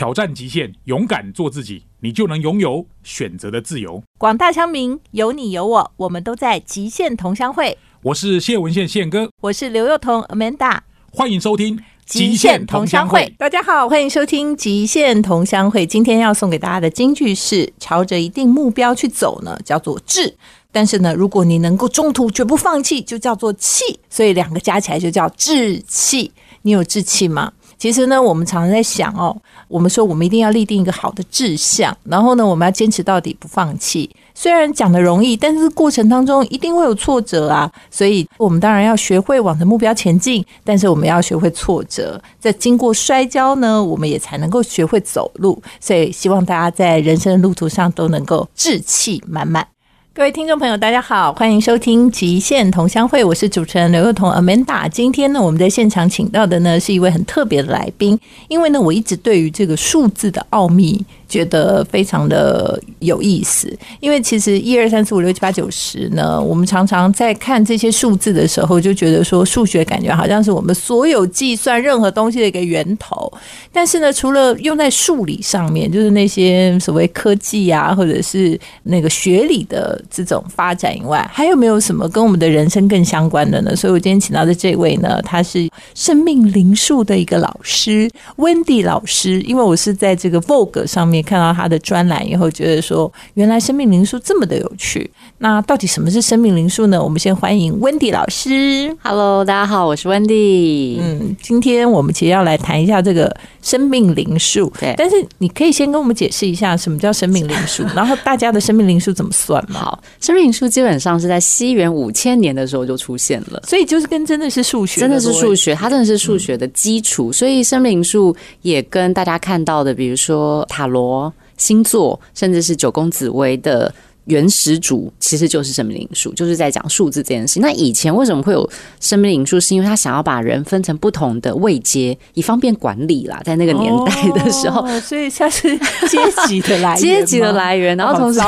挑战极限，勇敢做自己，你就能拥有选择的自由。广大乡民，有你有我，我们都在极限同乡会。我是谢文宪宪哥，我是刘幼彤 Amanda，欢迎收听《极限同乡会》。大家好，欢迎收听《极限同乡会》。今天要送给大家的金句是：朝着一定目标去走呢，叫做志；但是呢，如果你能够中途绝不放弃，就叫做气。所以两个加起来就叫志气。你有志气吗？其实呢，我们常常在想哦，我们说我们一定要立定一个好的志向，然后呢，我们要坚持到底，不放弃。虽然讲的容易，但是过程当中一定会有挫折啊。所以，我们当然要学会往着目标前进，但是我们要学会挫折，在经过摔跤呢，我们也才能够学会走路。所以，希望大家在人生的路途上都能够志气满满。各位听众朋友，大家好，欢迎收听《极限同乡会》，我是主持人刘幼彤 Amanda。今天呢，我们在现场请到的呢是一位很特别的来宾，因为呢，我一直对于这个数字的奥秘。觉得非常的有意思，因为其实一二三四五六七八九十呢，我们常常在看这些数字的时候，就觉得说数学感觉好像是我们所有计算任何东西的一个源头。但是呢，除了用在数理上面，就是那些所谓科技啊，或者是那个学理的这种发展以外，还有没有什么跟我们的人生更相关的呢？所以我今天请到的这位呢，他是生命灵数的一个老师，Wendy 老师。因为我是在这个 Vogue 上面。看到他的专栏以后，觉得说原来生命灵数这么的有趣。那到底什么是生命灵数呢？我们先欢迎温迪老师。Hello，大家好，我是温迪。嗯，今天我们其实要来谈一下这个生命灵数。对，但是你可以先跟我们解释一下什么叫生命灵数，然后大家的生命灵数怎么算吗？好，生命灵数基本上是在西元五千年的时候就出现了，所以就是跟真的是数学，真的是数学，它真的是数学的基础。所以生命灵数也跟大家看到的，比如说塔罗。星座，甚至是九宫紫薇的。原始主其实就是生命灵数，就是在讲数字这件事。那以前为什么会有生命灵数？是因为他想要把人分成不同的位阶，以方便管理啦。在那个年代的时候，所以它是 阶级的来源，阶级的来源。然后同时，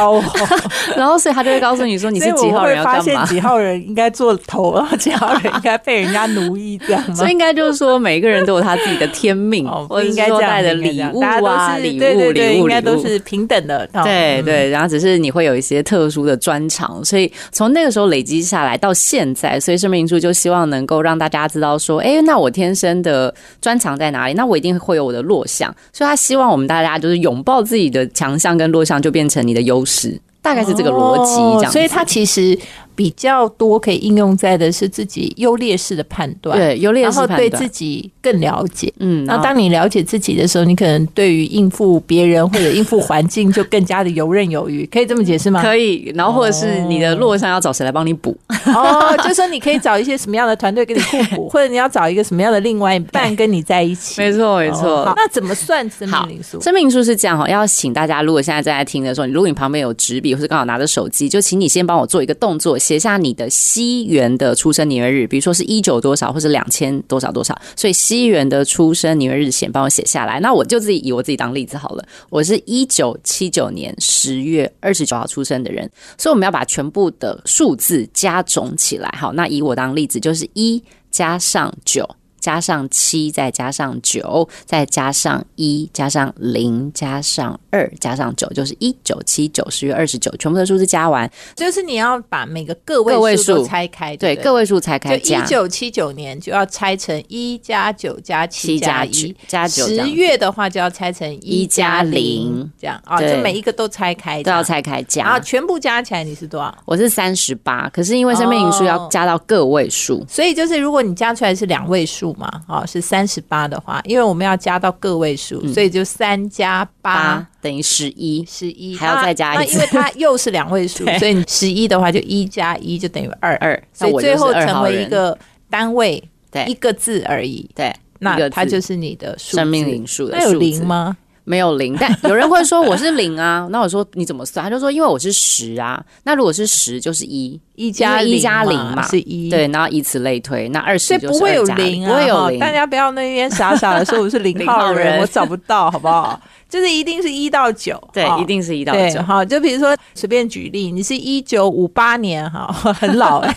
然后所以他就会告诉你说你是几号人要干嘛？几号人应该做头，然后几号人应该被人家奴役，这样吗？所以应该就是说，每个人都有他自己的天命，我应该带的礼物啊，礼物，礼物，应该都是平等的。对对，然后只是你会有一些。些特殊的专长，所以从那个时候累积下来到现在，所以生命灵数就希望能够让大家知道说，哎，那我天生的专长在哪里？那我一定会有我的弱项，所以他希望我们大家就是拥抱自己的强项跟弱项，就变成你的优势，大概是这个逻辑这样。所以他其实。比较多可以应用在的是自己优劣势的判断，对优劣势判断，对自己更了解。嗯，那当你了解自己的时候，你可能对于应付别人或者应付环境就更加的游刃有余。可以这么解释吗？可以。然后或者是你的弱项要找谁来帮你补？哦，就说你可以找一些什么样的团队跟你互补，或者你要找一个什么样的另外一半跟你在一起。没错，没错。那怎么算生命灵数？生命灵数是这样哈，要请大家如果现在正在听的时候，如果你旁边有纸笔或是刚好拿着手机，就请你先帮我做一个动作，写下你的。西元的出生年月日，比如说是一九多少或者两千多少多少，所以西元的出生年月日先帮我写下来。那我就自己以我自己当例子好了，我是一九七九年十月二十九号出生的人，所以我们要把全部的数字加总起来。好，那以我当例子，就是一加上九。加上七，再加上九，再加上一，加上零，加上二，加上九，就是一九七九十月二十九，全部的数字加完，就是你要把每个个位数拆开，对，个位数拆开，就一九七九年就要拆成一加九加七加一。加九，十月的话就要拆成一加零，这样。啊，就每一个都拆开，都要拆开加，然后全部加起来你是多少？我是三十八，可是因为生命因数要加到个位数，所以就是如果你加出来是两位数。嘛，哦，是三十八的话，因为我们要加到个位数，所以就三加八等于十一，十一还要再加一次，因为它又是两位数，所以十一的话就一加一就等于二。二，所以最后成为一个单位，对，一个字而已，对，那它就是你的生命灵数的有零吗？没有零，但有人会说我是零啊，那我说你怎么算？他就说因为我是十啊，那如果是十就是一。一加一加零嘛嘛是一，对，然后以此类推，那二十不会有零不会有零，大家不要那边傻傻的说我是零 零号人，我找不到，好不好？就是一定是一到九，对哈，一定是一到，九。好，就比如说随便举例，你是一九五八年哈，很老哎、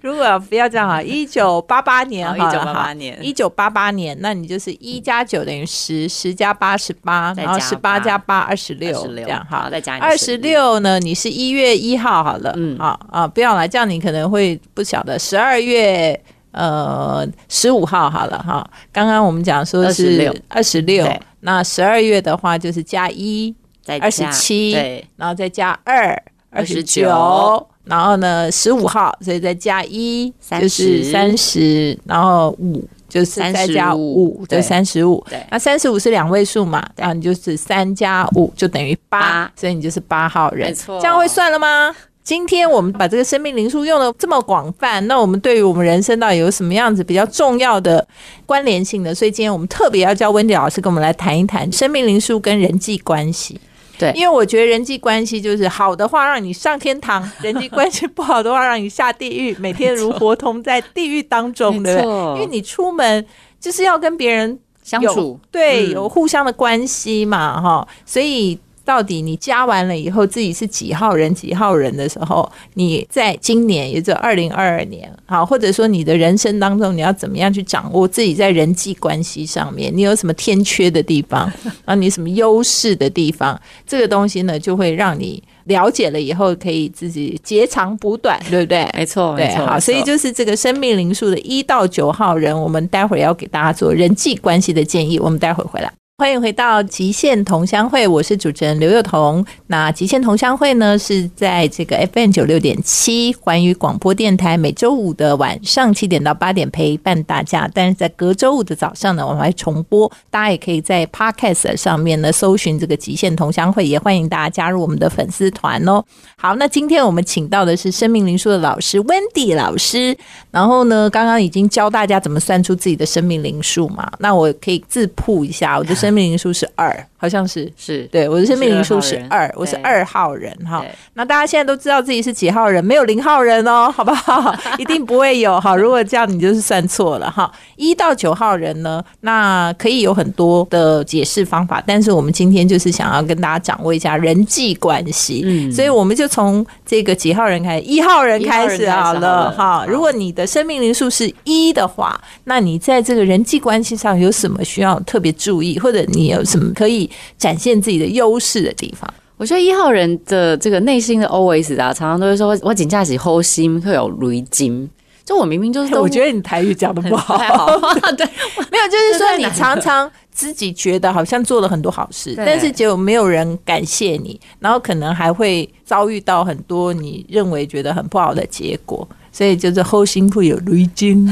如果不要这样哈，一九八八年好哈，一九八八年一九八八年，那你就是一加九等于十，十加八十八，然后十八加八二十六，这样哈好。再加二十六呢？你是一月一号好了，嗯嗯啊啊，不要来，这样你可能会不晓得。十二月呃十五号好了哈，刚刚我们讲说是26二十六，那十二月的话就是加一，再二十加七，对，然后再加二，二十九然后呢十五号，所以再加一，就是三十，然后五。就是再加五，35对，三十五。对那三十五是两位数嘛？然后你就是三加五就等于八八，所以你就是八号人。没错这样会算了吗？今天我们把这个生命灵数用的这么广泛，那我们对于我们人生到底有什么样子比较重要的关联性呢？所以今天我们特别要叫温迪老师跟我们来谈一谈生命灵数跟人际关系。对因为我觉得人际关系就是好的话让你上天堂，人际关系不好的话让你下地狱，每天如活同在地狱当中，对不对？因为你出门就是要跟别人相处对，嗯有互相的关系嘛，哈，所以到底你加完了以后，自己是几号人几号人的时候，你在今年，也就二零二二年，好，或者说你的人生当中，你要怎么样去掌握自己在人际关系上面，你有什么天缺的地方，啊，你什么优势的地方，这个东西呢，就会让你了解了以后，可以自己截长补短，对不对？没错，对，好，所以就是这个生命灵数的一到九号人，我们待会儿要给大家做人际关系的建议。我们待会儿回来。欢迎回到极限同乡会，我是主持人刘幼彤。那极限同乡会呢，是在这个 FM 九六点七环宇广播电台，每周五的晚上七点到八点陪伴大家。但是在隔周五的早上呢，我们还重播，大家也可以在 Podcast 上面呢搜寻这个极限同乡会，也欢迎大家加入我们的粉丝团哦。好，那今天我们请到的是生命灵数的老师 Wendy 老师，然后呢，刚刚已经教大家怎么算出自己的生命灵数嘛，那我可以自曝一下，我的生命灵数是二，好像是。是对，我的生命灵数是是二二，我是二号人哈。那大家现在都知道自己是几号人，没有零号人哦，好不好？一定不会有哈。如果这样，你就是算错了哈。一到九号人呢，那可以有很多的解释方法，但是我们今天就是想要跟大家掌握一下人际关系，嗯所以我们就从这个几号人开始，一号人开始好了一号人开始好了哈。如果你的生命灵数是一的话，那你在这个人际关系上有什么需要特别注意，或者你有什么可以展现自己的优势的地方？我觉得一号人的这个内心的 always 啊，常常都会说：“我紧驾起后心会有雷金。”就我明明就是都，我觉得你台语讲的不好，对，没有，就是说你常常自己觉得好像做了很多好事，但是结果没有人感谢你，然后可能还会遭遇到很多你认为觉得很不好的结果，所以就是后心会有雷金。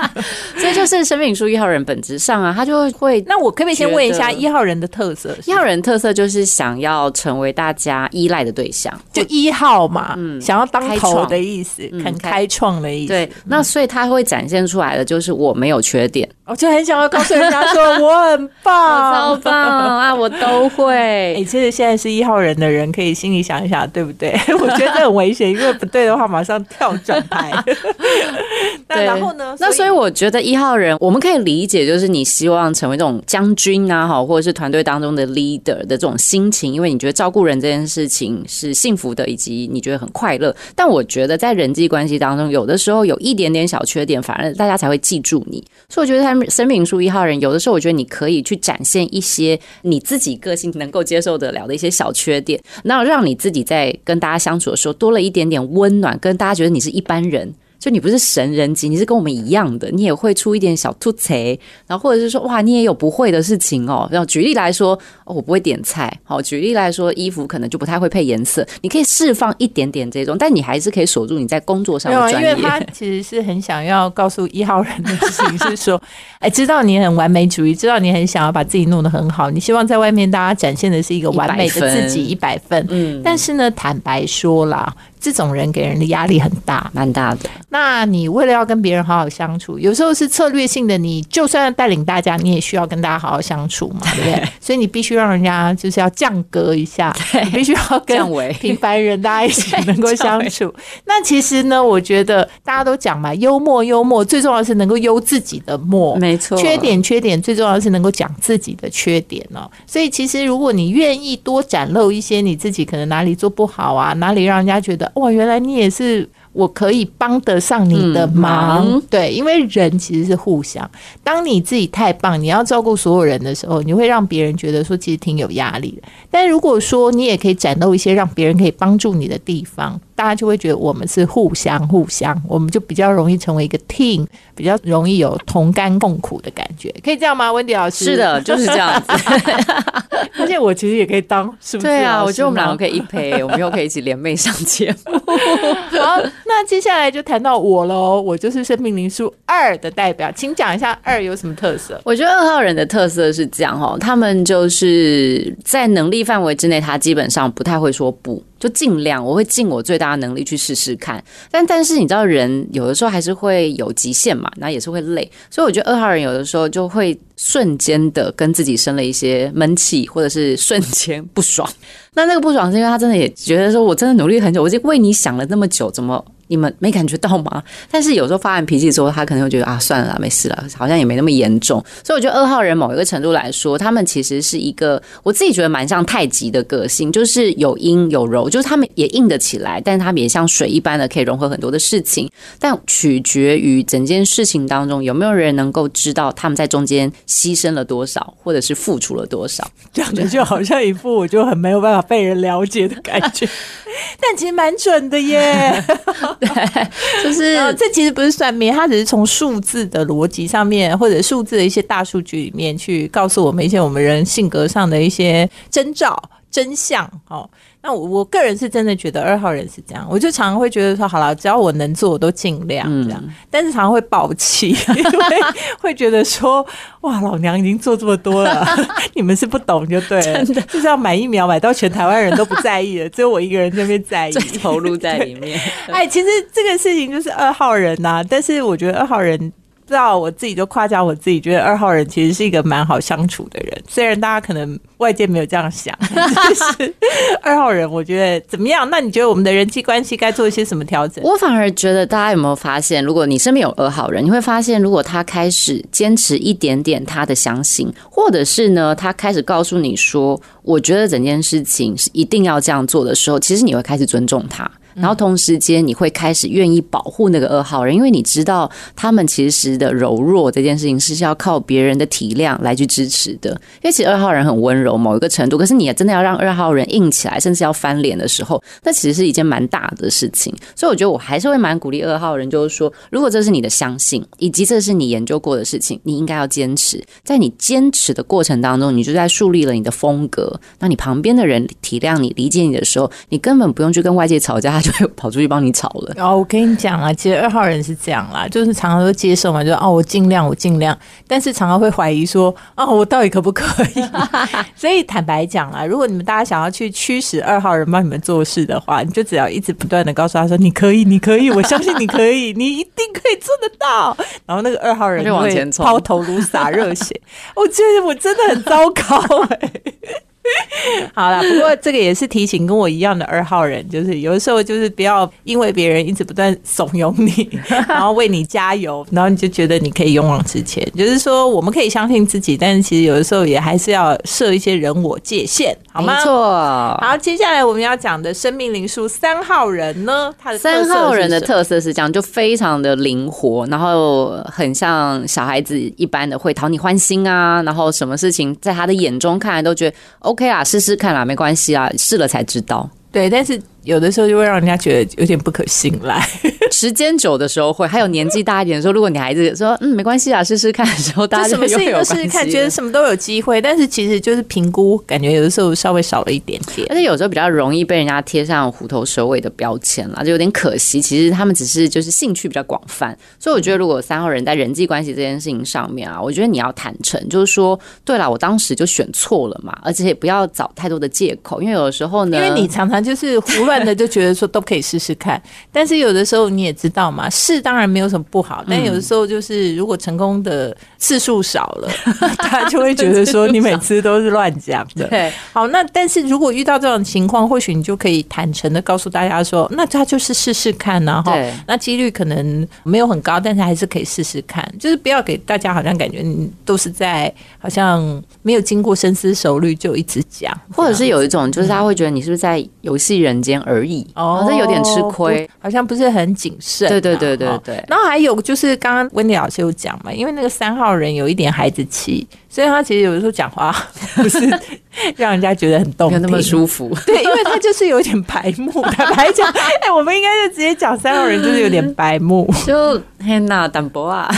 所以就是生命书一号人本质上啊，他就会那我可不可以先问一下一号人的特色是？一号人特色就是想要成为大家依赖的对象，就一号嘛，嗯想要当头的意思，很开创的意思。对，那所以他会展现出来的就是我没有缺点，我就很想要告诉人家说我很 我棒超。棒啊，我都 哎、会。其实现在是一号人的人，可以心里想一想，对不对？我觉得这很危险，因为不对的话，马上跳转台。那对然后呢？那所以我觉得一号人，我们可以理解，就是你希望成为这种将军啊，哈，或者是团队当中的 leader 的这种心情，因为你觉得照顾人这件事情是幸福的，以及你觉得很快乐。但我觉得在人际关系当中，有的时候有一点点小缺点，反而大家才会记住你。所以我觉得他们生命树一号人，有的时候我觉得你可以去展现一些你自己个性能够接受得了的一些小缺点，那让你自己在跟大家相处的时候多了一点点温暖，跟大家觉得你是一般人。就你不是神人级，你是跟我们一样的，你也会出一点小突贼，然后或者是说哇，你也有不会的事情哦。然后举例来说，哦，我不会点菜，好，举例来说，衣服可能就不太会配颜色，你可以释放一点点这种，但你还是可以锁住你在工作上的专业。因为他 其实是很想要告诉一号人的事情是说，哎，知道你很完美主义，知道你很想要把自己弄得很好，你希望在外面大家展现的是一个完美的自己一百分。嗯，但是呢，坦白说啦，这种人给人的压力很大，蛮大的。那你为了要跟别人好好相处，有时候是策略性的，你就算要带领大家，你也需要跟大家好好相处嘛，对不对？所以你必须让人家就是要降格一下，你必须要跟平凡人大家一起能够相处。那其实呢，我觉得大家都讲嘛，幽默幽默，最重要的是能够幽自己的默，没错。缺点缺点，最重要的是能够讲自己的缺点哦。所以其实如果你愿意多展露一些你自己可能哪里做不好啊，哪里让人家觉得。哇，原来你也是我可以帮得上你的忙，对，因为人其实是互相。当你自己太棒，你要照顾所有人的时候，你会让别人觉得说其实挺有压力的。但如果说你也可以展露一些让别人可以帮助你的地方。大家就会觉得我们是互相互相，我们就比较容易成为一个 team，比较容易有同甘共苦的感觉，可以这样吗？温迪老师是的，就是这样子。而且我其实也可以当，是不是？对啊，我觉得我们两个可以一配，我们又可以一起联袂上节目。好，那接下来就谈到我喽，我就是生命灵数二的代表，请讲一下二有什么特色？我觉得二号人的特色是这样哦，他们就是在能力范围之内，他基本上不太会说不。就尽量，我会尽我最大的能力去试试看。但但是你知道，人有的时候还是会有极限嘛，那也是会累。所以我觉得二号人有的时候就会瞬间的跟自己生了一些闷气，或者是瞬间不爽。那那个不爽是因为他真的也觉得说，我真的努力很久，我已经为你想了那么久，怎么？你们没感觉到吗？但是有时候发完脾气之后，他可能会觉得啊，算了啦，没事了，好像也没那么严重。所以我觉得二号人某一个程度来说，他们其实是一个我自己觉得蛮像太极的个性，就是有阴有柔，就是他们也硬得起来，但是他们也像水一般的可以融合很多的事情。但取决于整件事情当中有没有人能够知道他们在中间牺牲了多少，或者是付出了多少。讲的就好像一副我就很没有办法被人了解的感觉，但其实蛮准的耶。对，就是这其实不是算命，它只是从数字的逻辑上面，或者数字的一些大数据里面去告诉我们一些我们人性格上的一些征兆。真相哦，那我我个人是真的觉得二号人是这样，我就常常会觉得说，好了，只要我能做，我都尽量这样，但是常常会爆气，因为会觉得说，哇，老娘已经做这么多了，你们是不懂就对了，就是要买疫苗买到全台湾人都不在意了，只有我一个人这边在意，投入在里面。哎，其实这个事情就是二号人呐，但是我觉得二号人。不知道我自己就夸奖我自己，觉得二号人其实是一个蛮好相处的人。虽然大家可能外界没有这样想，是二号人，我觉得怎么样？那你觉得我们的人际关系该做一些什么调整？我反而觉得，大家有没有发现，如果你身边有二号人，你会发现，如果他开始坚持一点点他的相信，或者是呢，他开始告诉你说，我觉得整件事情是一定要这样做的时候，其实你会开始尊重他。然后同时间，你会开始愿意保护那个二号人，因为你知道他们其实的柔弱这件事情是要靠别人的体谅来去支持的。因为其实二号人很温柔某一个程度，可是你也真的要让二号人硬起来，甚至要翻脸的时候，那其实是一件蛮大的事情。所以我觉得我还是会蛮鼓励二号人，就是说，如果这是你的相信，以及这是你研究过的事情，你应该要坚持。在你坚持的过程当中，你就在树立了你的风格。那你旁边的人体谅你、理解你的时候，你根本不用去跟外界吵架。就会跑出去帮你吵了。然后我跟你讲啊，其实二号人是这样啦，就是常常都接受嘛，就哦，我尽量，我尽量，但是常常会怀疑说，哦，我到底可不可以？所以坦白讲啊，如果你们大家想要去驱使二号人帮你们做事的话，你就只要一直不断的告诉他说，你可以，你可以，我相信你可以，你一定可以做得到。然后那个二号人就往前冲抛头颅洒热血。我觉得我真的很糟糕哎。好了，不过这个也是提醒跟我一样的二号人，就是有的时候就是不要因为别人一直不断怂恿你，然后为你加油，然后你就觉得你可以勇往直前。就是说，我们可以相信自己，但是其实有的时候也还是要设一些人我界限，好吗？没错。好，接下来我们要讲的生命灵数三号人呢，他的三号人的特色是这样，就非常的灵活，然后很像小孩子一般的会讨你欢心啊，然后什么事情在他的眼中看来都觉得 OK 啊，试试看啦，没关系啊，试了才知道。对，但是有的时候就会让人家觉得有点不可信赖。时间久的时候会，还有年纪大一点的时候，如果你孩子说嗯没关系啊，试试看的时候，大家什么事情都试试看，觉得什么都有机会，但是其实就是评估，感觉有的时候稍微少了一点点，而且有时候比较容易被人家贴上虎头蛇尾的标签了，就有点可惜。其实他们只是就是兴趣比较广泛，所以我觉得如果三号人在人际关系这件事情上面啊，我觉得你要坦诚，就是说，对了，我当时就选错了嘛，而且也不要找太多的借口，因为有的时候呢，因为你常常就是胡乱的就觉得说都可以试试看，但是有的时候你也知道嘛，试当然没有什么不好，但有的时候就是如果成功的次数少了，他就会觉得说你每次都是乱讲的。对，好，那但是如果遇到这种情况，或许你就可以坦诚的告诉大家说，那他就是试试看呢，哈，那几率可能没有很高，但是还是可以试试看，就是不要给大家好像感觉你都是在好像没有经过深思熟虑就一直讲，或者是有一种就是他会觉得你是不是在游戏人间而已，哦，这有点吃亏，好像不是很谨慎。对对对对对。然后还有就是刚刚温迪老师有讲嘛，因为那个三号人有一点孩子气，所以他其实有的时候讲话 不是让人家觉得很动听，那么舒服。对，因为他就是有点白目，坦白讲，哎，我们应该就直接讲三号人就是有点白目，就天哪，淡薄啊，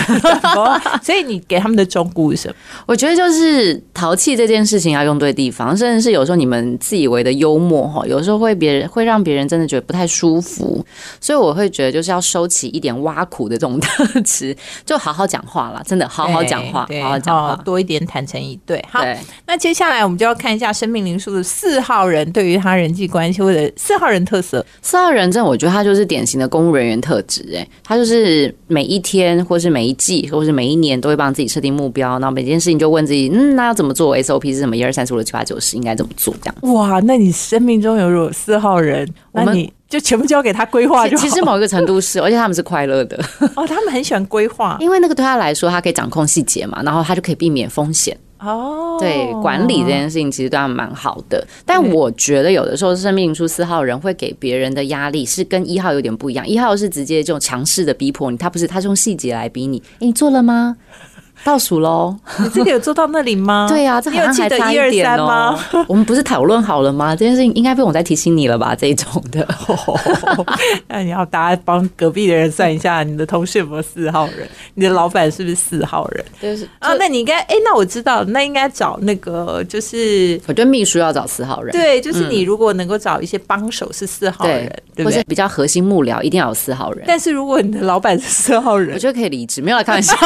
所以你给他们的忠告是什么？我觉得就是淘气这件事情要用对地方，甚至是有时候你们自以为的幽默哈，有时候会别人会让别人真的觉得不太舒服，所以我会觉得就是要收起一点挖苦的这种特质，就好好讲话了，真的好好讲话，好好讲话，多一点坦诚以对。好，那接下来我们就要看一下生命灵数的四号人对于他人际关系或者四号人特色。四号人，这我觉得他就是典型的公务人员特质，哎，他就是每一天或是每一季或是每一年都会帮自己设定目标，然后每件事情就问自己，嗯，那要怎么做？SOP 是什么？一二三四五六七八九十应该怎么做？这样。哇，那你生命中有有四号人，那你就全部交给他规划就其实某一个程度是，而且他们是快乐的。哦，他们很喜欢规划，因为那个对他来说，他可以掌控细节嘛，然后他就可以避免风险。哦，对，管理这件事情其实对他们蛮好的，但我觉得有的时候生命出四号人会给别人的压力是跟一号有点不一样，一号是直接这种强势的逼迫你，他不是，他是用细节来逼你，哎，你做了吗？倒数喽！你这个有做到那里吗？对呀，这好像还差一点哦。我们不是讨论好了吗？这件事情应该不用我再提醒你了吧？这种的，那你要大家帮隔壁的人算一下，你的同事有没有四号人？你的老板是不是四号人？就是啊，那你应该哎，那我知道，那应该找那个就是，我觉得秘书要找四号人。对，就是你如果能够找一些帮手是四号人，对不对？比较核心幕僚一定要有四号人。但是如果你的老板是四号人，我觉得可以离职，没有开玩笑。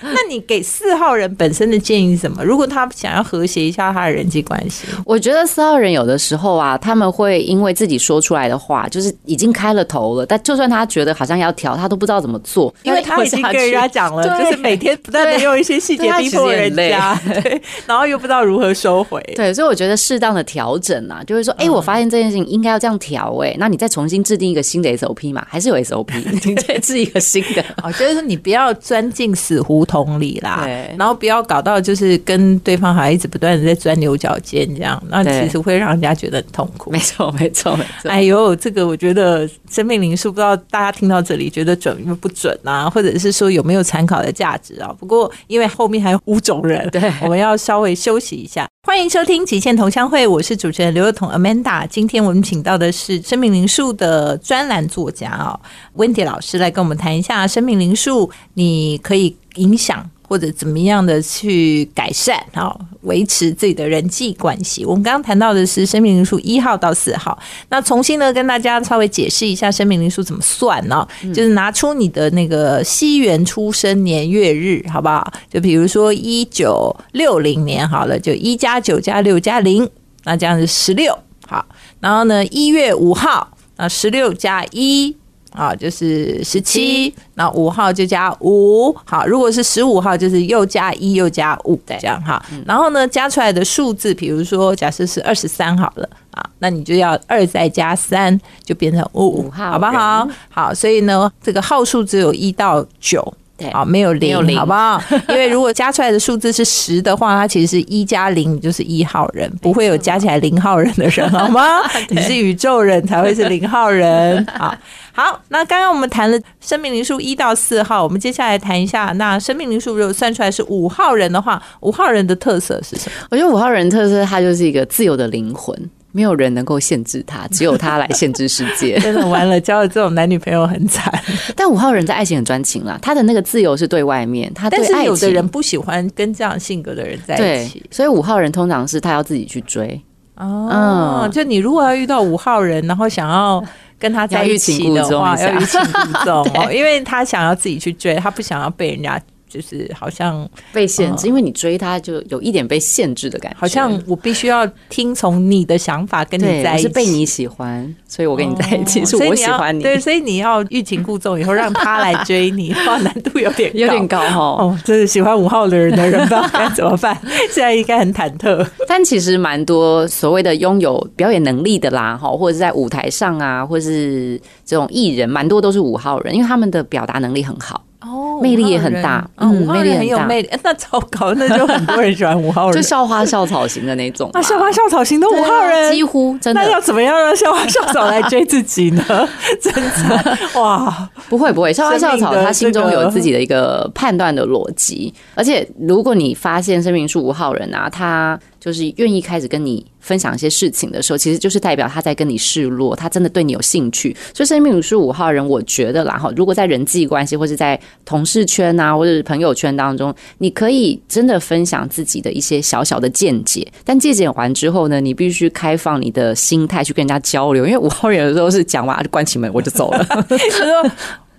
那你给四号人本身的建议是什么？如果他想要和谐一下他的人际关系，我觉得四号人有的时候啊，他们会因为自己说出来的话，就是已经开了头了，但就算他觉得好像要调，他都不知道怎么做，因为他已经跟人家讲了，就是每天不断的用一些细节逼迫人家，对，然后又不知道如何收回。对，所以我觉得适当的调整啊，就是说，哎，我发现这件事情应该要这样调，哎，那你再重新制定一个新的 SOP 嘛？还是有 SOP，你再制一个新的？哦，就是说你不要。钻进死胡同里啦，然后不要搞到就是跟对方还一直不断的在钻牛角尖这样，那其实会让人家觉得很痛苦。没错，没错，没错。哎呦，这个我觉得生命灵数不知道大家听到这里觉得准不准啊，或者是说有没有参考的价值啊？不过因为后面还有五种人，对，我们要稍微休息一下。欢迎收听《极限同乡会》，我是主持人刘若彤 Amanda。今天我们请到的是生命灵数的专栏作家哦，Wendy 老师来跟我们谈一下生命灵数，你可以影响。或者怎么样的去改善啊，维持自己的人际关系。我们刚刚谈到的是生命灵数一号到四号，那重新呢跟大家稍微解释一下生命灵数怎么算呢？就是拿出你的那个西元出生年月日，好不好？就比如说一九六零年好了，就一加九加六加零，那这样是十六。好，然后呢一月五号啊，十六加一。啊，就是十七，那五号就加五，好，如果是十五号，就是又加一又加五，这样哈。然后呢，加出来的数字，比如说假设是二十三好了啊，那你就要二再加三，就变成五号，好不好？好，所以呢，这个号数只有一到九。好，没有零，好不好？因为如果加出来的数字是十的话，它其实是一加零就是一号人，不会有加起来零号人的人，好吗？你是宇宙人才会是零号人。好，好，那刚刚我们谈了生命灵数一到四号，我们接下来谈一下，那生命灵数如果算出来是五号人的话，五号人的特色是什么？我觉得五号人特色，他就是一个自由的灵魂。没有人能够限制他，只有他来限制世界。真的完了，交了这种男女朋友很惨。但五号人在爱情很专情啦，他的那个自由是对外面，他对但是有的人不喜欢跟这样性格的人在一对起。，所以五号人通常是他要自己去追，哦，嗯就你如果要遇到五号人，然后想要跟他在一起的话，要要欲欲擒擒故纵哦，因为他想要自己去追，他不想要被人家就是好像被限制，因为你追他就有一点被限制的感觉，好像我必须要听从你的想法跟你在一起，是被你喜欢，所以我跟你在一起，是我喜欢你，对，所以你要欲擒故纵，以后让他来追你，哇，难度有点有点高哈。哦，真的喜欢五号的人的人不知道该怎么办，现在应该很忐忑。但其实蛮多所谓的拥有表演能力的啦，哈，或者是在舞台上啊，或是这种艺人，蛮多都是五号人，因为他们的表达能力很好，哦魅力也很大嗯，魅力很有魅力，哎那糟糕，那就很多人喜欢 五号人就。校花校草型的那种。啊，校花校草型的五号人，几乎真那要怎么样让校花校草来追自己呢？真的哇！不会不会，校花校草他心中有自己的一个判断的逻辑，而且如果你发现生命树五号人啊，他就是愿意开始跟你分享一些事情的时候，其实就是代表他在跟你示弱，他真的对你有兴趣。所以生命树五号人，我觉得啦哈，如果在人际关系或是在同事圈啊，或者是朋友圈当中，你可以真的分享自己的一些小小的见解，但借鉴完之后呢，你必须开放你的心态去跟人家交流，因为五号人有时候是讲完就关起门我就走了。他 说。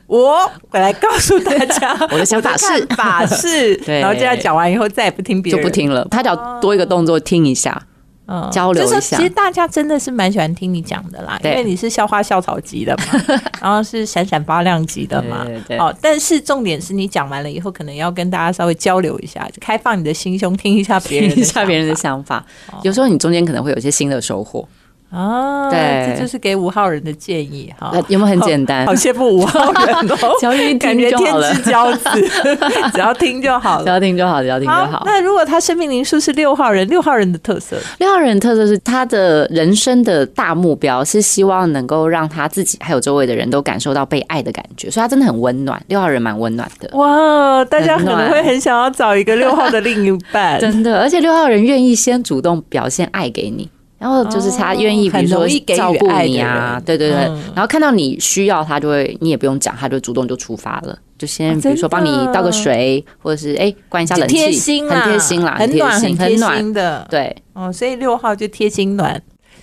我我来告诉大家 我的想法是。法是，对。然后这样讲完以后再也不听别人。就，不听了，他只要多一个动作听一下，嗯。交流一下。就是其实大家真的是蛮喜欢听你讲的啦，因对为你是校花校草级的嘛，然后是闪闪发亮级的嘛，对对对。哦，但是重点是你讲完了以后，可能要跟大家稍微交流一下，就开放你的心胸，听一下别人的听一下别人的想法。想法。有时候你中间可能会有一些新的收获，啊，对这就是给五号人的建议哈呃。有没有很简单好？羡慕五号人哦，感觉天之骄子，只要听就好了只。要听就好，只要听就好好，。那如果他生命灵数是六号人，六号人的特色，六号人的特色是他的人生的大目标是希望能够让他自己还有周围的人都感受到被爱的感觉，所以他真的很温暖。六号人蛮温暖的，哇，大家可能会很想要找一个六号的另一半，真的。而且六号人愿意先主动表现爱给你。然后就是他愿意，哦比如说照顾你啊人，对对对。嗯。然后看到你需要，他就会，你也不用讲，他就主动就出发了，就先啊比如说帮你倒个水，或者是哎关一下冷气，贴心啦，很贴心啦，很暖，很很贴暖，心的。对。哦，所以六号就贴心暖，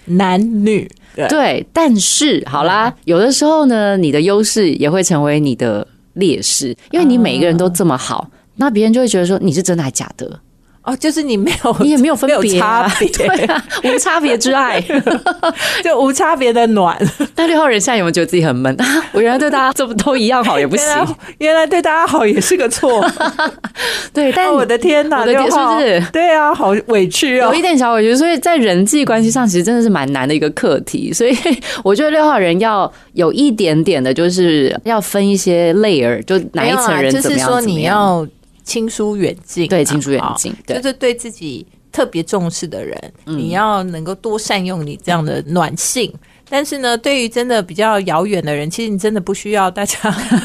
男女对。对。但是好啦，有的时候呢，你的优势也会成为你的劣势，因为你每一个人都这么好，那别人就会觉得说你是真的还假的，哦，就是你没有，你也没有分别啊差别，对啊，无差别之爱。就无差别的暖。那六号人现在有没有觉得自己很闷啊？我原来对大家这么都一样好也不行原，来原来对大家好也是个错。对，但哦我的天哪，我的天六号是不是对啊，好委屈哦有一。点小委屈，所以在人际关系上，其实真的是蛮难的一个课题。所以我觉得六号人要有一点点的，就是要分一些 layer，就哪一层人怎么样，就是说你要亲疏远近啊，对亲疏远近就是对自己特别重视的人，嗯你要能够多善用你这样的暖性。但是呢，对于真的比较遥远的人，其实你真的不需要大家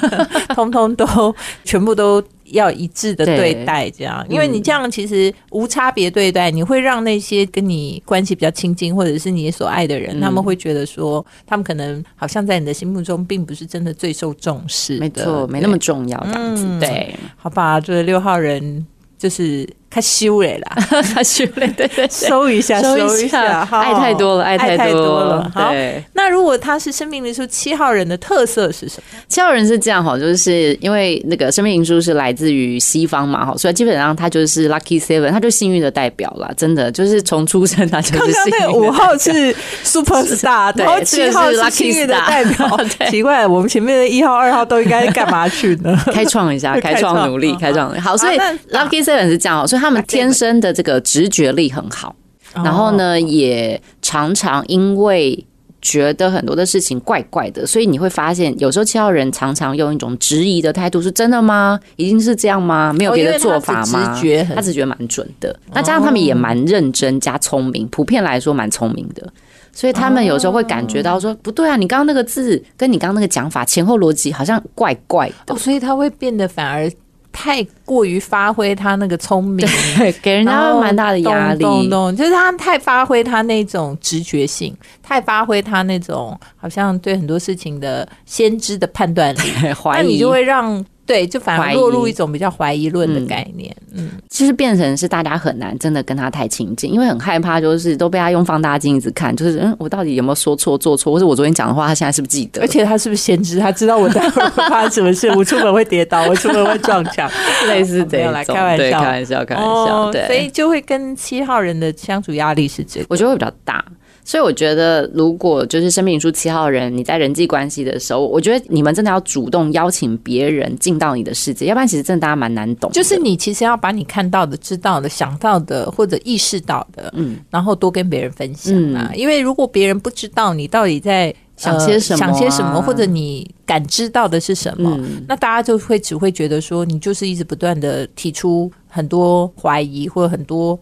通通都全部都要一致的对待，这样，因为你这样其实无差别对待，你会让那些跟你关系比较亲近或者是你所爱的人，嗯他们会觉得说，他们可能好像在你的心目中并不是真的最受重视，没错，没那么重要，这样子。嗯对，好吧，就是六号人就是开修了啦，他修了，对对对，收一下，收一一下，爱太多了，爱太太多了。好，对，那如果他是生命灵数七号人的特色是什么？七号人是这样哈，就是因为那个生命灵书是来自于西方嘛哈，所以基本上他就是 lucky seven，他就幸运的代表啦，真的就是从出生他就是刚刚幸运的那个五号是 super star，对然后七号是幸运的代表 对。奇怪，我们前面的一号、二号都应该干嘛去呢？开创一下，开 开创创努力，嗯开创。好，所以 Lucky Seven 是这样哦，所以他们天生的这个直觉力很好，然后呢，也常常因为。觉得很多的事情怪怪的，所以你会发现，有时候七号人常常用一种质疑的态度，是真的吗？一定是这样吗？没有别的做法吗？他直觉很他直觉蛮准的。那加上他们也蛮认真加聪明，普遍来说蛮聪明的。所以他们有时候会感觉到说，不对啊，你刚刚那个字跟你刚刚那个讲法前后逻辑好像怪怪的哦，。所以他会变得反而太过于发挥他那个聪明，对，给人家蛮大的压力。懂懂懂，就是他太发挥他那种直觉性，太发挥他那种好像对很多事情的先知的判断力，那你就会让对，就反而落入一种比较怀疑论的概念。嗯，就是变成是大家很难真的跟他太亲近，因为很害怕，就是都被他用放大镜一直看，就是嗯，我到底有没有说错、做错，或者我昨天讲的话，他现在是不是记得？而且他是不是先知？他知道我待会儿会发生什么事，我出门会跌倒，我出门会撞墙，类似这没有啦种，开玩笑对开玩笑，开玩笑，哦对，所以就会跟七号人的相处压力是这个。我觉得会比较大。所以我觉得，如果就是生命书七号人，你在人际关系的时候，我觉得你们真的要主动邀请别人进到你的世界，要不然其实真的大家蛮难懂。就是你其实要把你看到的、知道的、想到的或者意识到的，嗯，然后多跟别人分享啊。因为如果别人不知道你到底在想些什么啊想些什么，或者你感知到的是什么，嗯那大家就会只会觉得说你就是一直不断的提出很多怀疑或者很多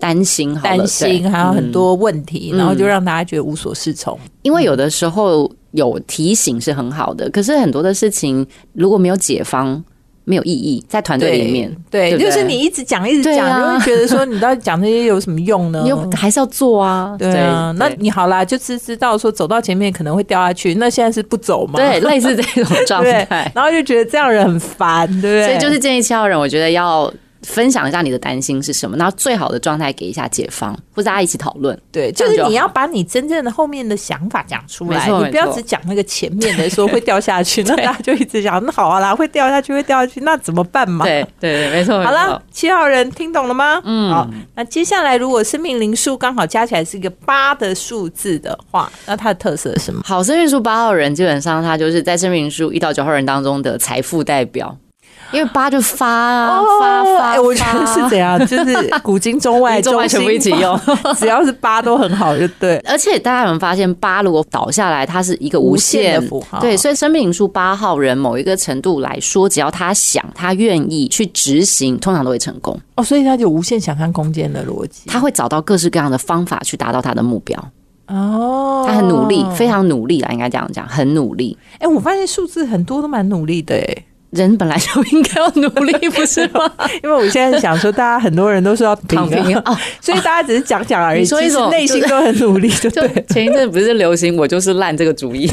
担心好了，担心，还有很多问题，嗯然后就让大家觉得无所适从。因为有的时候有提醒是很好的，可是很多的事情如果没有解方，没有意义，在团队里面，对，对不对就是你一直讲一直讲，就会觉得说你到底讲这些有什么用呢？你又还是要做啊。对啊，那你好啦，就知知道说走到前面可能会掉下去，那现在是不走嘛？对类似这种 状对态，，然后就觉得这样人很烦，对不对？所以就是建议七号人，我觉得要。分享一下你的担心是什么，然后最好的状态给一下解方，或者大家一起讨论。对，就就是你要把你真正的后面的想法讲出来，你不要只讲那个前面的说会掉下去，那大家就一直讲那好啊啦，会掉下去会掉下去，那怎么办嘛？对对对，没错。好了，，七号人听懂了吗？嗯，好。那接下来，如果生命灵数刚好加起来是一个八的数字的话，那它的特色是什么？好，生命数八号人基本上他就是在生命数一到九号人当中的财富代表，因为八就发啊发发，哎，我觉得是怎样，就是古今中外 中外全部一起用，只要是八都很好，就对。而且大家有没有发现，八如果倒下来，它是一个无无限限的符号对，所以生命灵数八号人某一个程度来说，只要他想，他愿意去执行，通常都会成功。哦，所以它有无限想象空间的逻辑。他会找到各式各样的方法去达到他的目标。哦，他很努力，非常努力啦，应该这样讲，很努力。哎、我发现数字很多都蛮努力的哎，人本来就应该要努力，不是吗？因为我现在想说，大家很多人都是要躺平啊，哦，所以大家只是讲讲而已，你说一其实内心都很努力，就对？前一阵不是流行我就是烂这个主意，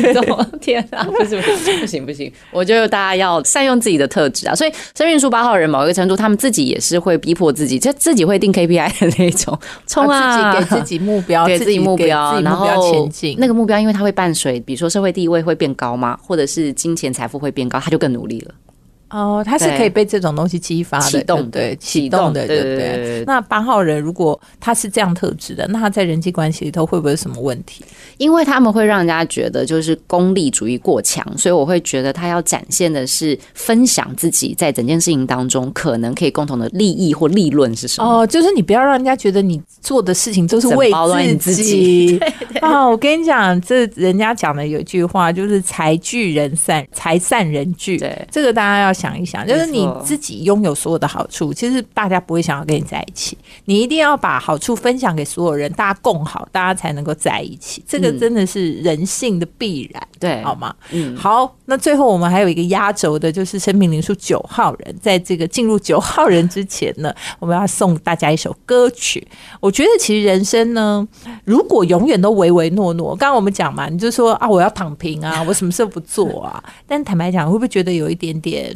天啊，不是不是不行不行，我觉得大家要善用自己的特质啊。所以生命数八号人某一个程度，他们自己也是会逼迫自己，就自己会定 KPI 的那一种，冲啊，自己给自己目标，给自己目标，然后前进。那个目标，因为它会伴随，比如说社会地位会变高嘛，或者是金钱财富会变高，他就更努力了。哦，他是可以被这种东西激发的，启动对，启启动的，对对不对那八号人如果他是这样特质的，那他在人际关系里头会不会有什么问题？因为他们会让人家觉得就是功利主义过强，所以我会觉得他要展现的是分享自己在整件事情当中可能可以共同的利益或利润是什么。哦，就是你不要让人家觉得你做的事情都是为自自己。哦，我跟你讲，这人家讲的有句话，就是财聚人散，财散人聚。对这个大家要想一想，就是你自己拥有所有的好处，其实大家不会想要跟你在一起。你一定要把好处分享给所有人，大家共好，大家才能够在一起。这个嗯真的是人性的必然。对，好吗？嗯，好，那最后我们还有一个压轴的，就是生命灵数九号人。在这个进入九号人之前呢，我们要送大家一首歌曲。我觉得其实人生呢，如果永远都唯唯诺诺，刚刚我们讲嘛，你就说啊，我要躺平啊，我什么事都不做啊。但坦白讲，会不会觉得有一点点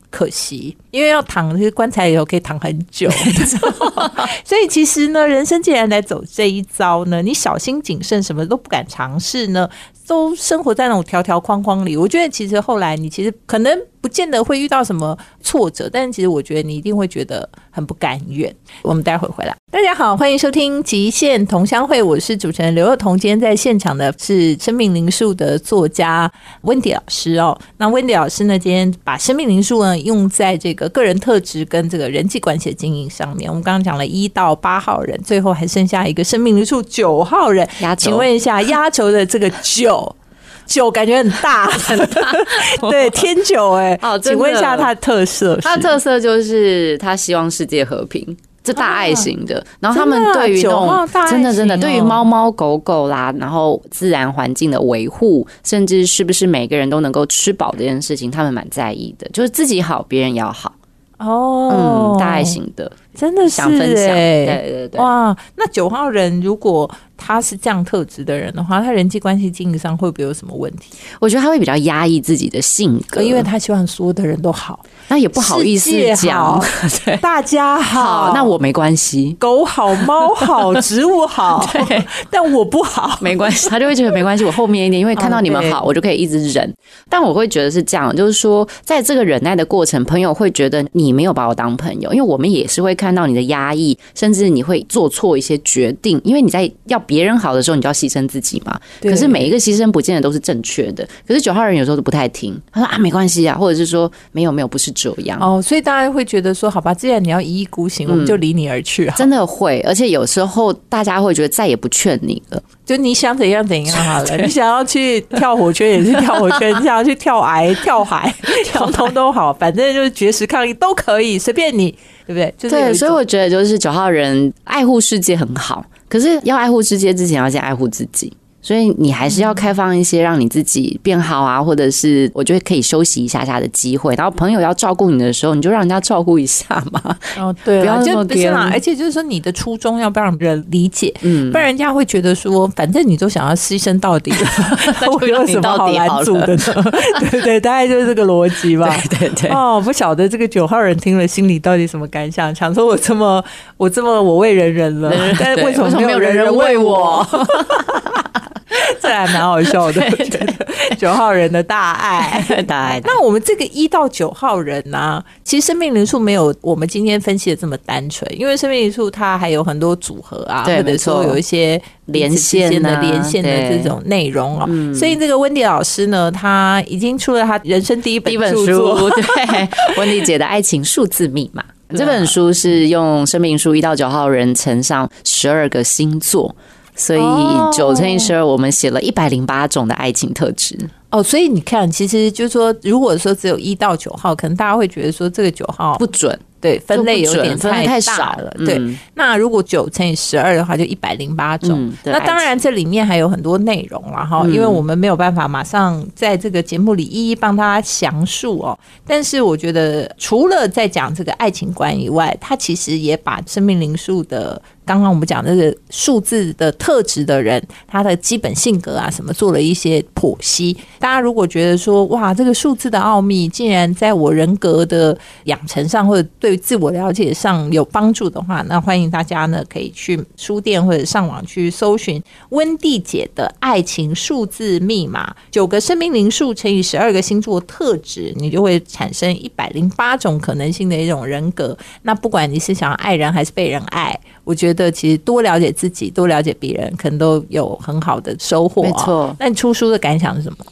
可惜？因为要躺这个棺材里头可以躺很久，所以其实呢，人生既然来走这一遭呢，你小心谨慎，什么都不敢尝试呢，都生活在那种条条框框里。我觉得其实后来你其实可能不见得会遇到什么挫折，但是其实我觉得你一定会觉得很不甘愿。我们待会回来，大家好，欢迎收听极限同乡会，我是主持人刘若彤。今天在现场的是生命灵数的作家温迪老师哦。那温迪老师呢，今天把生命灵数呢用在这个个人特质跟这个人际关系的经营上面。我们刚刚讲了一到八号人，最后还剩下一个生命之数九号人。压请问一下，压轴的这个九。九感觉很大，很大，对，天九哎、哦真的请问一下它的特色是？它的特色就是他希望世界和平。这大爱型的，然后他们对于那种真的真的对于猫猫狗狗啦，然后自然环境的维护，甚至是不是每个人都能够吃饱这件事情，他们蛮在意的。就是自己好，别人也要好。哦，嗯，大爱型的，真的是想分享，欸对对对。哇，那九号人如果他是这样特质的人的话，他人际关系经营上会不会有什么问题？我觉得他会比较压抑自己的性格，因为他希望所有的人都好，那也不好意思讲，对，大家好，好，那我没关系，狗好，猫好，植物好，对，但我不好。没关系，他就会觉得没关系，我后面一点，因为看到你们哦好，我就可以一直忍。但我会觉得是这样，就是说，在这个忍耐的过程，朋友会觉得你没有把我当朋友，因为我们也是会看到你的压抑，甚至你会做错一些决定，因为你在要别人好的时候，你就要牺牲自己嘛。可是每一个牺牲不见得都是正确的，可是九号人有时候都不太听，他说啊没关系啊，或者是说没有没有不是这样。哦，所以大家会觉得说，好吧，既然你要一意孤行，我们就离你而去好，真的会，而且有时候大家会觉得再也不劝你了。就你想怎样怎样好了。你想要去跳火圈也是跳火圈，你想要去跳崖、跳海，通通都好，反正就是绝食抗议都可以，随便你，对不对？就是对，所以我觉得就是九号人爱护世界很好，可是要爱护世界之前，要先爱护自己。所以你还是要开放一些让你自己变好啊，或者是我觉得可以休息一下下的机会。然后朋友要照顾你的时候，你就让人家照顾一下嘛。哦，对啊，不要就不是啦，而且就是说你的初衷要不让人理解，嗯不，然人家会觉得说，反正你都想要牺牲到底了，那我有什么好拦阻的呢？对对，大概就是这个逻辑吧。对对对，哦，不晓得这个九号人听了心里到底什么感想？想说我这么我这么我为人人了，但是为什么没有人人为我？这还蛮好笑的，我觉得九号人的大爱。大爱那我们这个一到九号人呢、其实生命灵数没有我们今天分析的这么单纯，因为生命灵数它还有很多组合啊，或者说有一些连线啊的连线的对。这种内容哦。嗯。所以这个温迪老师呢，他已经出了他人生第一本第一本书，对，温迪姐的爱情数字密码。这本书是用生命数一到九号人乘上十二个星座，所以哦九乘以十二，我们写了一百零八种的爱情特质。哦，所以你看，其实就是说，如果说只有一到九号，可能大家会觉得说这个九号不准，对分类有点太少了。对，嗯那如果九乘以十二的话，就一百零八种。嗯那当然，这里面还有很多内容了哈，嗯因为我们没有办法马上在这个节目里一一帮大家详述哦。但是我觉得，除了在讲这个爱情观以外，它其实也把生命灵数的刚刚我们讲这个数字的特质的人，他的基本性格啊什么做了一些剖析。大家如果觉得说，哇，这个数字的奥秘竟然在我人格的养成上或者对自我了解上有帮助的话，那欢迎大家呢可以去书店或者上网去搜寻温蒂姐的爱情数字密码，九个生命灵数乘以十二个星座特质，你就会产生一百零八种可能性的一种人格。那不管你是想要爱人还是被人爱，我觉得其实多了解自己，多了解别人，可能都有很好的收获、没错那你出书的感想是什么？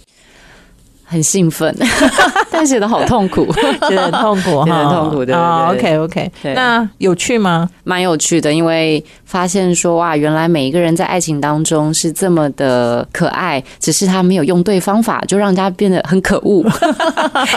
很兴奋，但写的好痛苦，觉得很痛苦 痛苦对对哦对 OK OK，对那有趣吗？蛮有趣的。因为发现说哇，原来每一个人在爱情当中是这么的可爱，只是他没有用对方法，就让人家变得很可恶。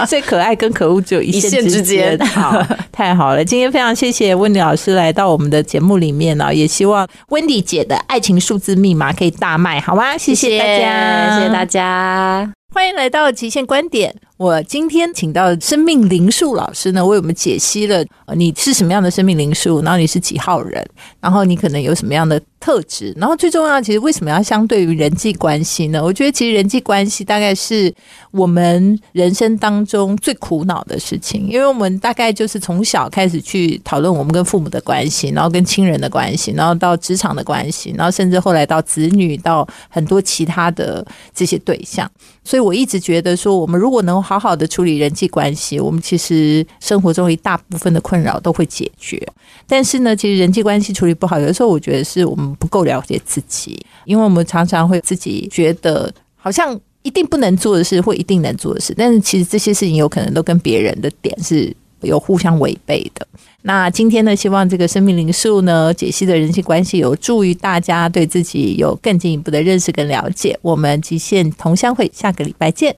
所以可爱跟可恶只有一线一线之间好，太好了！今天非常谢谢温迪老师来到我们的节目里面呢，也希望温迪姐的爱情数字密码可以大卖，好吗？谢谢大家，谢谢大家。欢迎来到极限观点。我今天请到生命灵数老师呢，为我们解析了呃你是什么样的生命灵数，然后你是几号人，然后你可能有什么样的特质，然后最重要，其实为什么要相对于人际关系呢？我觉得其实人际关系大概是我们人生当中最苦恼的事情，因为我们大概就是从小开始去讨论我们跟父母的关系，然后跟亲人的关系，然后到职场的关系，然后甚至后来到子女，到很多其他的这些对象。所以我一直觉得说，我们如果能好好的处理人际关系，我们其实生活中一大部分的困扰都会解决。但是呢，其实人际关系处理不好，有的时候我觉得是我们不够了解自己，因为我们常常会自己觉得好像一定不能做的事或一定能做的事，但是其实这些事情有可能都跟别人的点是有互相违背的。那今天呢，希望这个生命灵数呢解析的人际关系有助于大家对自己有更进一步的认识跟了解。我们极限同乡会下个礼拜见。